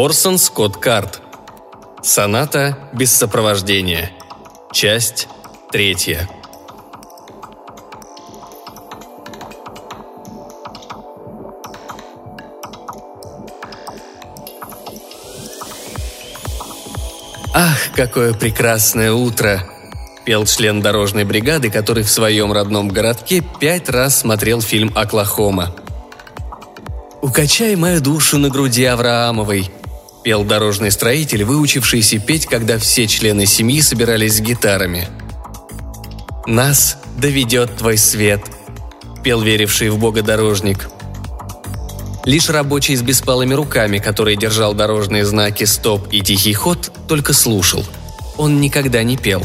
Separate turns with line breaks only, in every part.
Орсон Скотт Карт. Соната без сопровождения. Часть третья. «Ах, какое прекрасное утро!» – пел член дорожной бригады, который в своем родном городке пять раз смотрел фильм «Оклахома». «Укачай мою душу на груди Авраамовой», – пел дорожный строитель, выучившийся петь, когда все члены семьи собирались с гитарами. «Нас доведет твой свет», – пел веривший в Бога дорожник – Лишь рабочий с беспалыми руками, который держал дорожные знаки «Стоп» и «Тихий ход», только слушал. Он никогда не пел.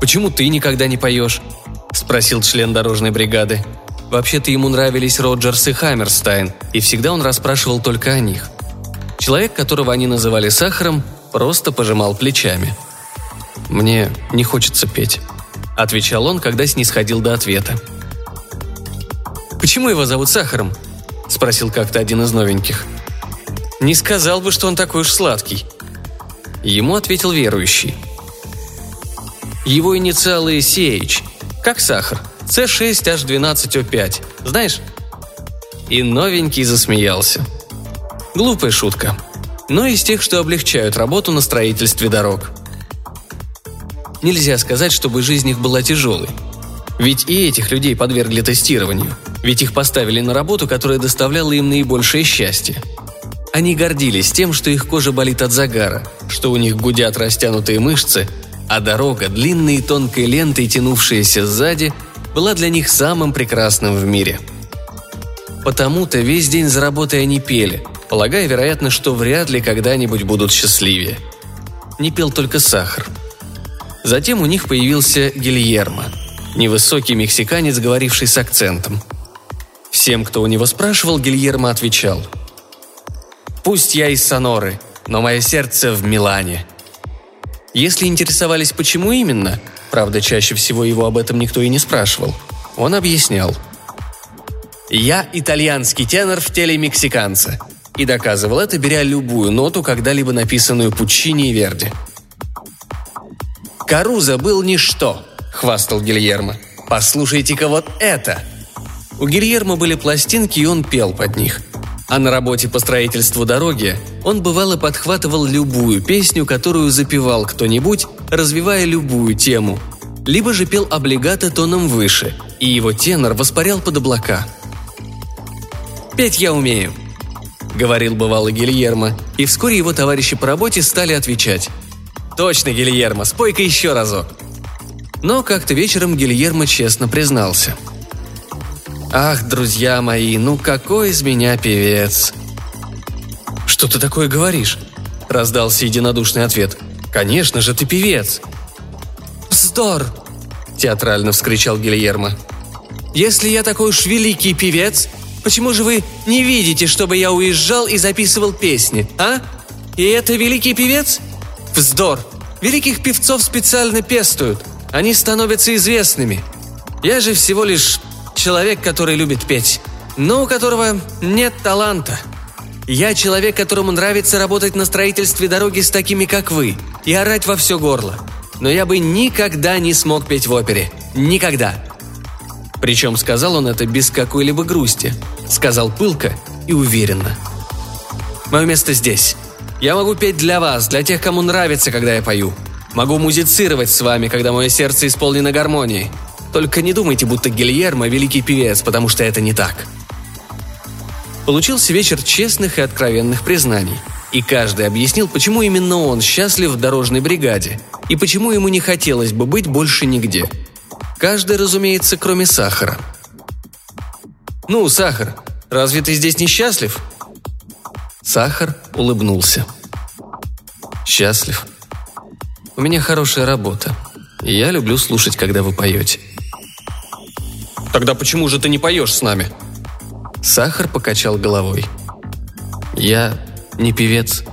«Почему ты никогда не поешь?» – спросил член дорожной бригады. Вообще-то ему нравились Роджерс и Хаммерстайн, и всегда он расспрашивал только о них. Человек, которого они называли Сахаром, просто пожимал плечами. «Мне не хочется петь», – отвечал он, когда снисходил до ответа. «Почему его зовут Сахаром?» – спросил как-то один из новеньких. «Не сказал бы, что он такой уж сладкий». Ему ответил верующий. Его инициалы CH, как сахар, C6H12O5, знаешь? И новенький засмеялся. Глупая шутка, но из тех, что облегчают работу на строительстве дорог. Нельзя сказать, чтобы жизнь их была тяжелой. Ведь и этих людей подвергли тестированию – ведь их поставили на работу, которая доставляла им наибольшее счастье. Они гордились тем, что их кожа болит от загара, что у них гудят растянутые мышцы, а дорога, длинной и тонкой лентой, тянувшаяся сзади, была для них самым прекрасным в мире. Потому-то весь день за работой они пели, полагая, вероятно, что вряд ли когда-нибудь будут счастливее. Не пел только сахар. Затем у них появился Гильермо, невысокий мексиканец, говоривший с акцентом – Всем, кто у него спрашивал, Гильермо отвечал. «Пусть я из Соноры, но мое сердце в Милане». Если интересовались, почему именно, правда, чаще всего его об этом никто и не спрашивал, он объяснял. «Я итальянский тенор в теле мексиканца», и доказывал это, беря любую ноту, когда-либо написанную Пуччини и Верди. «Каруза был ничто», — хвастал Гильермо. «Послушайте-ка вот это!» У Гильермо были пластинки, и он пел под них. А на работе по строительству дороги он бывало подхватывал любую песню, которую запевал кто-нибудь, развивая любую тему. Либо же пел облигато тоном выше, и его тенор воспарял под облака. «Петь я умею», — говорил бывало Гильермо, и вскоре его товарищи по работе стали отвечать. «Точно, Гильермо, спой-ка еще разок». Но как-то вечером Гильермо честно признался — Ах, друзья мои, ну какой из меня певец!» «Что ты такое говоришь?» – раздался единодушный ответ. «Конечно же, ты певец!» «Вздор!» – театрально вскричал Гильермо. «Если я такой уж великий певец, почему же вы не видите, чтобы я уезжал и записывал песни, а? И это великий певец? Вздор! Великих певцов специально пестуют. Они становятся известными. Я же всего лишь человек, который любит петь, но у которого нет таланта. Я человек, которому нравится работать на строительстве дороги с такими, как вы, и орать во все горло. Но я бы никогда не смог петь в опере. Никогда. Причем сказал он это без какой-либо грусти. Сказал пылко и уверенно. Мое место здесь. Я могу петь для вас, для тех, кому нравится, когда я пою. Могу музицировать с вами, когда мое сердце исполнено гармонией. Только не думайте, будто Гильермо – великий певец, потому что это не так. Получился вечер честных и откровенных признаний. И каждый объяснил, почему именно он счастлив в дорожной бригаде, и почему ему не хотелось бы быть больше нигде. Каждый, разумеется, кроме Сахара. «Ну, Сахар, разве ты здесь несчастлив?» Сахар улыбнулся. «Счастлив. У меня хорошая работа. И я люблю слушать, когда вы поете. Тогда почему же ты не поешь с нами?» Сахар покачал головой. «Я не певец».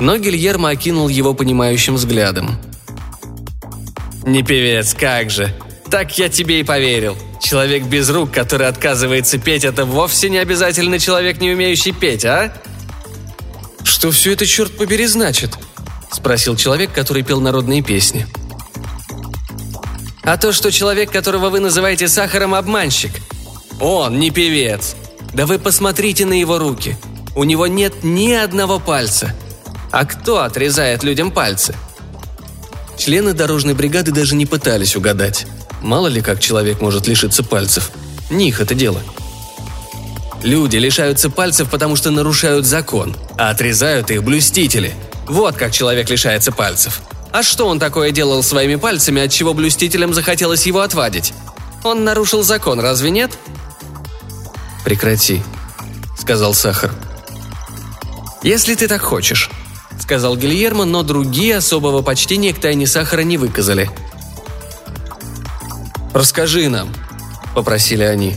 Но Гильермо окинул его понимающим взглядом. «Не певец, как же! Так я тебе и поверил. Человек без рук, который отказывается петь, это вовсе не обязательно человек, не умеющий петь, а?» «Что все это, черт побери, значит?» – спросил человек, который пел народные песни. «А то, что человек, которого вы называете сахаром, обманщик. Он не певец. Да вы посмотрите на его руки. У него нет ни одного пальца. А кто отрезает людям пальцы?» Члены дорожной бригады даже не пытались угадать. Мало ли как человек может лишиться пальцев. Не их это дело. Люди лишаются пальцев, потому что нарушают закон, а отрезают их блюстители. Вот как человек лишается пальцев. А что он такое делал своими пальцами, от чего блюстителям захотелось его отвадить? Он нарушил закон, разве нет? «Прекрати», — сказал Сахар. «Если ты так хочешь», — сказал Гильермо, но другие особого почтения к тайне Сахара не выказали. «Расскажи нам», — попросили они.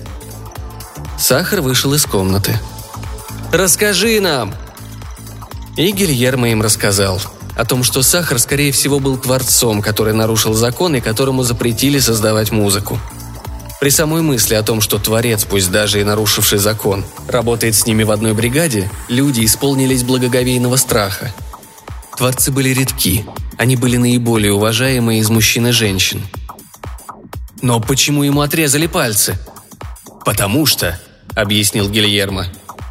Сахар вышел из комнаты. «Расскажи нам!» И Гильермо им рассказал о том, что Сахар, скорее всего, был творцом, который нарушил закон и которому запретили создавать музыку. При самой мысли о том, что творец, пусть даже и нарушивший закон, работает с ними в одной бригаде, люди исполнились благоговейного страха. Творцы были редки, они были наиболее уважаемые из мужчин и женщин. Но почему ему отрезали пальцы? Потому что – объяснил Гильермо.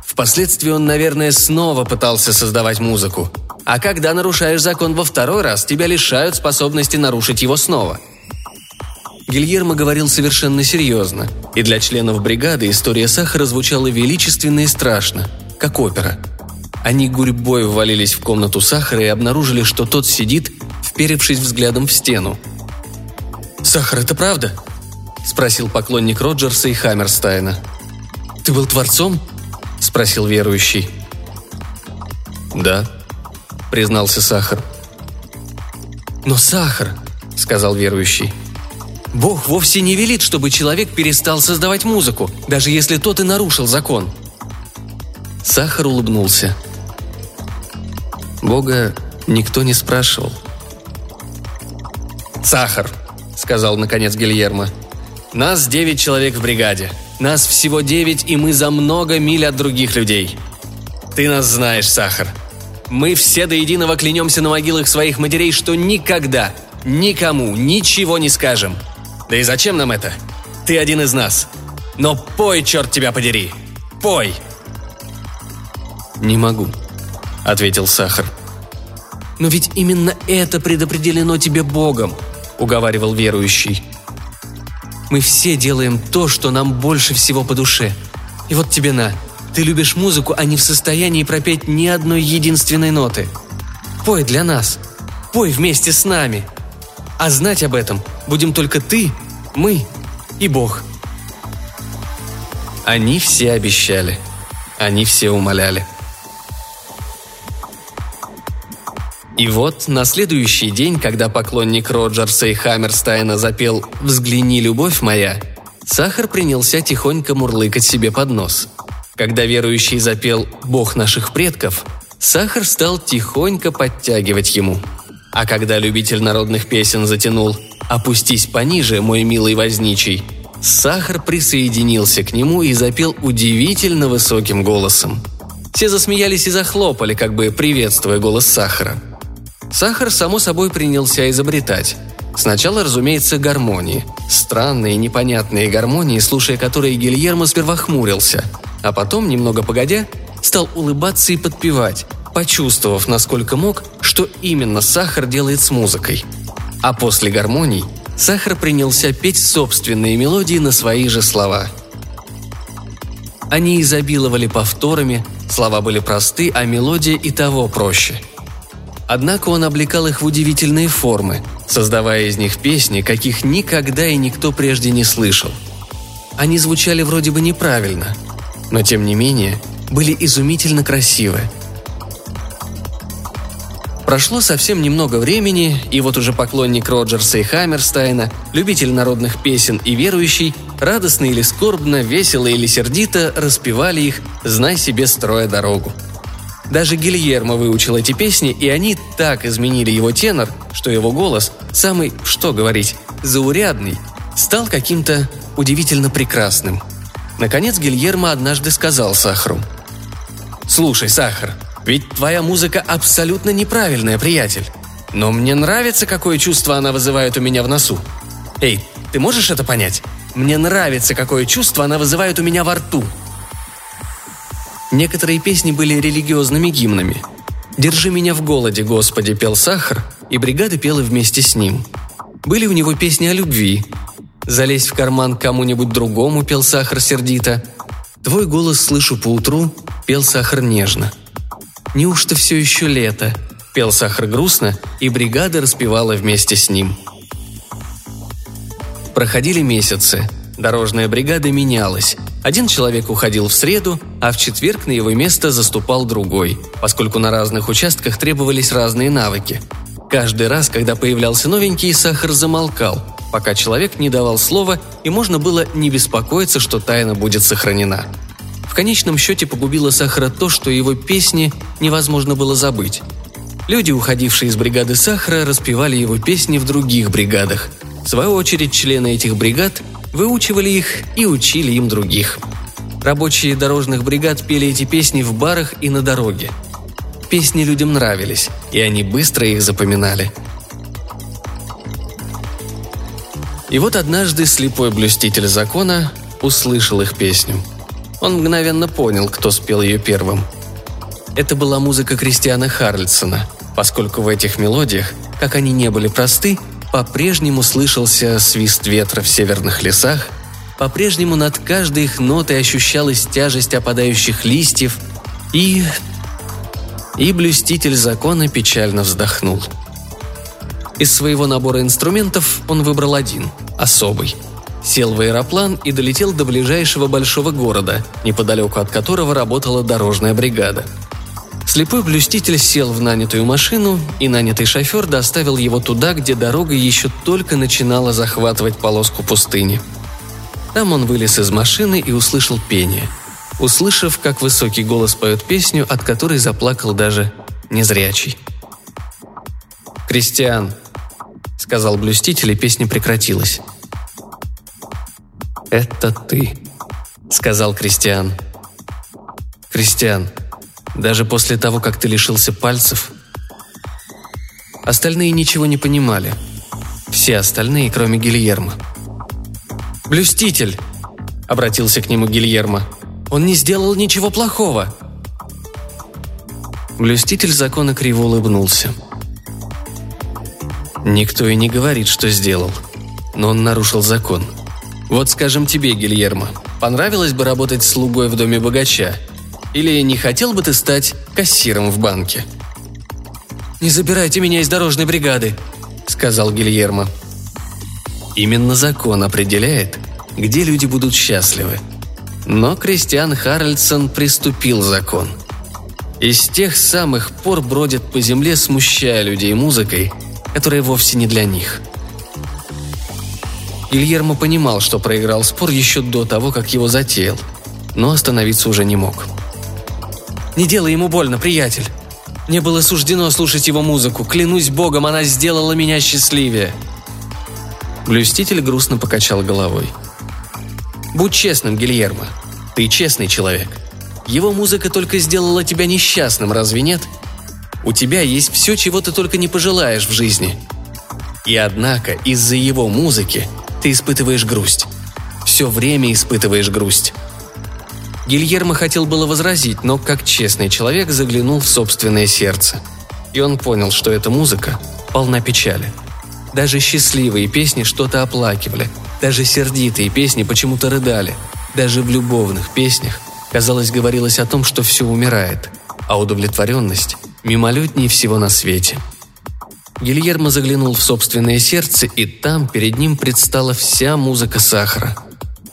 Впоследствии он, наверное, снова пытался создавать музыку. А когда нарушаешь закон во второй раз, тебя лишают способности нарушить его снова. Гильермо говорил совершенно серьезно, и для членов бригады история сахара звучала величественно и страшно, как опера. Они гурьбой ввалились в комнату сахара и обнаружили, что тот сидит, вперевшись взглядом в стену. «Сахар, это правда?» – спросил поклонник Роджерса и Хаммерстайна – «Ты был творцом?» – спросил верующий. «Да», – признался Сахар. «Но Сахар», – сказал верующий, – «Бог вовсе не велит, чтобы человек перестал создавать музыку, даже если тот и нарушил закон». Сахар улыбнулся. Бога никто не спрашивал. «Сахар», — сказал наконец Гильермо. «Нас девять человек в бригаде. Нас всего девять, и мы за много миль от других людей. Ты нас знаешь, Сахар. Мы все до единого клянемся на могилах своих матерей, что никогда, никому, ничего не скажем. Да и зачем нам это? Ты один из нас. Но пой, черт тебя подери! Пой!» «Не могу», — ответил Сахар. «Но ведь именно это предопределено тебе Богом», — уговаривал верующий. Мы все делаем то, что нам больше всего по душе. И вот тебе на. Ты любишь музыку, а не в состоянии пропеть ни одной единственной ноты. Пой для нас. Пой вместе с нами. А знать об этом будем только ты, мы и Бог. Они все обещали. Они все умоляли. И вот на следующий день, когда поклонник Роджерса и Хаммерстайна запел «Взгляни, любовь моя», Сахар принялся тихонько мурлыкать себе под нос. Когда верующий запел «Бог наших предков», Сахар стал тихонько подтягивать ему. А когда любитель народных песен затянул «Опустись пониже, мой милый возничий», Сахар присоединился к нему и запел удивительно высоким голосом. Все засмеялись и захлопали, как бы приветствуя голос Сахара – Сахар, само собой, принялся изобретать. Сначала, разумеется, гармонии. Странные, непонятные гармонии, слушая которые Гильермо сперва хмурился, а потом, немного погодя, стал улыбаться и подпевать, почувствовав, насколько мог, что именно Сахар делает с музыкой. А после гармоний Сахар принялся петь собственные мелодии на свои же слова. Они изобиловали повторами, слова были просты, а мелодия и того проще – Однако он облекал их в удивительные формы, создавая из них песни, каких никогда и никто прежде не слышал. Они звучали вроде бы неправильно, но тем не менее были изумительно красивы. Прошло совсем немного времени, и вот уже поклонник Роджерса и Хаммерстайна, любитель народных песен и верующий, радостно или скорбно, весело или сердито распевали их, знай себе строя дорогу. Даже Гильермо выучил эти песни, и они так изменили его тенор, что его голос, самый, что говорить, заурядный, стал каким-то удивительно прекрасным. Наконец Гильермо однажды сказал Сахару. «Слушай, Сахар, Ведь твоя музыка абсолютно неправильная, приятель. Но мне нравится, какое чувство она вызывает у меня в носу. Эй, ты можешь это понять? Мне нравится, какое чувство она вызывает у меня во рту. Некоторые песни были религиозными гимнами. «Держи меня в голоде, Господи» пел Сахар, и бригада пела вместе с ним. Были у него песни о любви. «Залезь в карман кому-нибудь другому» пел Сахар сердито. «Твой голос слышу поутру» пел Сахар нежно. «Неужто все еще лето?» пел Сахар грустно, и бригада распевала вместе с ним – Проходили месяцы. Дорожная бригада менялась. Один человек уходил в среду, а в четверг на его место заступал другой, поскольку на разных участках требовались разные навыки. Каждый раз, когда появлялся новенький, сахар замолкал, пока человек не давал слова, и можно было не беспокоиться, что тайна будет сохранена. В конечном счете погубило Сахара то, что его песни невозможно было забыть. Люди, уходившие из бригады Сахара, распевали его песни в других бригадах – в свою очередь, члены этих бригад выучивали их и учили им других. Рабочие дорожных бригад пели эти песни в барах и на дороге. Песни людям нравились, и они быстро их запоминали. И вот однажды слепой блюститель закона услышал их песню. Он мгновенно понял, кто спел ее первым. Это была музыка Кристиана Харльсона, поскольку в этих мелодиях, как они не были просты, по-прежнему слышался свист ветра в северных лесах, по-прежнему над каждой их нотой ощущалась тяжесть опадающих листьев, и... И блюститель закона печально вздохнул. Из своего набора инструментов он выбрал один, особый. Сел в аэроплан и долетел до ближайшего большого города, неподалеку от которого работала дорожная бригада – Слепой блюститель сел в нанятую машину, и нанятый шофер доставил его туда, где дорога еще только начинала захватывать полоску пустыни. Там он вылез из машины и услышал пение. Услышав, как высокий голос поет песню, от которой заплакал даже незрячий. «Кристиан», — сказал блюститель, и песня прекратилась. «Это ты», — сказал Кристиан. «Кристиан, даже после того, как ты лишился пальцев. Остальные ничего не понимали. Все остальные, кроме Гильермо. «Блюститель!» – обратился к нему Гильермо. «Он не сделал ничего плохого!» Блюститель закона криво улыбнулся. Никто и не говорит, что сделал. Но он нарушил закон. Вот скажем тебе, Гильермо, понравилось бы работать слугой в доме богача – или не хотел бы ты стать кассиром в банке?» «Не забирайте меня из дорожной бригады», — сказал Гильермо. Именно закон определяет, где люди будут счастливы. Но Кристиан Харальдсон приступил закон. И с тех самых пор бродит по земле, смущая людей музыкой, которая вовсе не для них. Гильермо понимал, что проиграл спор еще до того, как его затеял, но остановиться уже не мог. Не делай ему больно, приятель. Мне было суждено слушать его музыку. Клянусь богом, она сделала меня счастливее». Блюститель грустно покачал головой. «Будь честным, Гильермо. Ты честный человек. Его музыка только сделала тебя несчастным, разве нет? У тебя есть все, чего ты только не пожелаешь в жизни. И однако из-за его музыки ты испытываешь грусть. Все время испытываешь грусть. Гильермо хотел было возразить, но как честный человек заглянул в собственное сердце. И он понял, что эта музыка полна печали. Даже счастливые песни что-то оплакивали, даже сердитые песни почему-то рыдали. Даже в любовных песнях, казалось, говорилось о том, что все умирает, а удовлетворенность мимолетнее всего на свете. Гильермо заглянул в собственное сердце, и там перед ним предстала вся музыка сахара.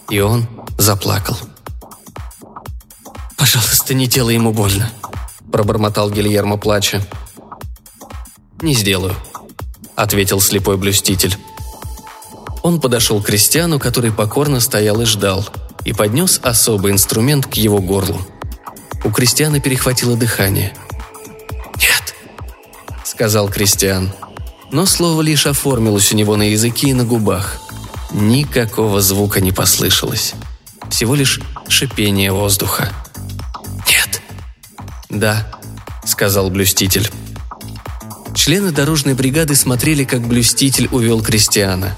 И он заплакал. «Пожалуйста, не делай ему больно», – пробормотал Гильермо, плача. «Не сделаю», – ответил слепой блюститель. Он подошел к крестьяну, который покорно стоял и ждал, и поднес особый инструмент к его горлу. У крестьяна перехватило дыхание. «Нет», — сказал крестьян. Но слово лишь оформилось у него на языке и на губах. Никакого звука не послышалось. Всего лишь шипение воздуха. «Да», — сказал блюститель. Члены дорожной бригады смотрели, как блюститель увел крестьяна.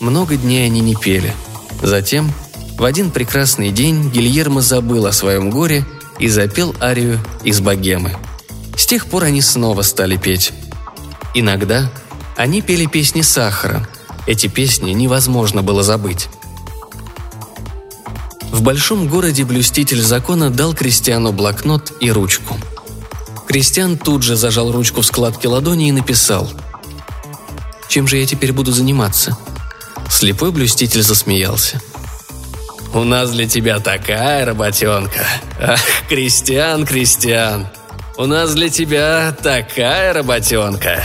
Много дней они не пели. Затем, в один прекрасный день, Гильермо забыл о своем горе и запел арию из богемы. С тех пор они снова стали петь. Иногда они пели песни сахара. Эти песни невозможно было забыть. В большом городе блюститель закона дал крестьяну блокнот и ручку. Кристиан тут же зажал ручку в складке ладони и написал «Чем же я теперь буду заниматься?» Слепой блюститель засмеялся. «У нас для тебя такая работенка! Ах, Кристиан, Кристиан! У нас для тебя такая работенка!»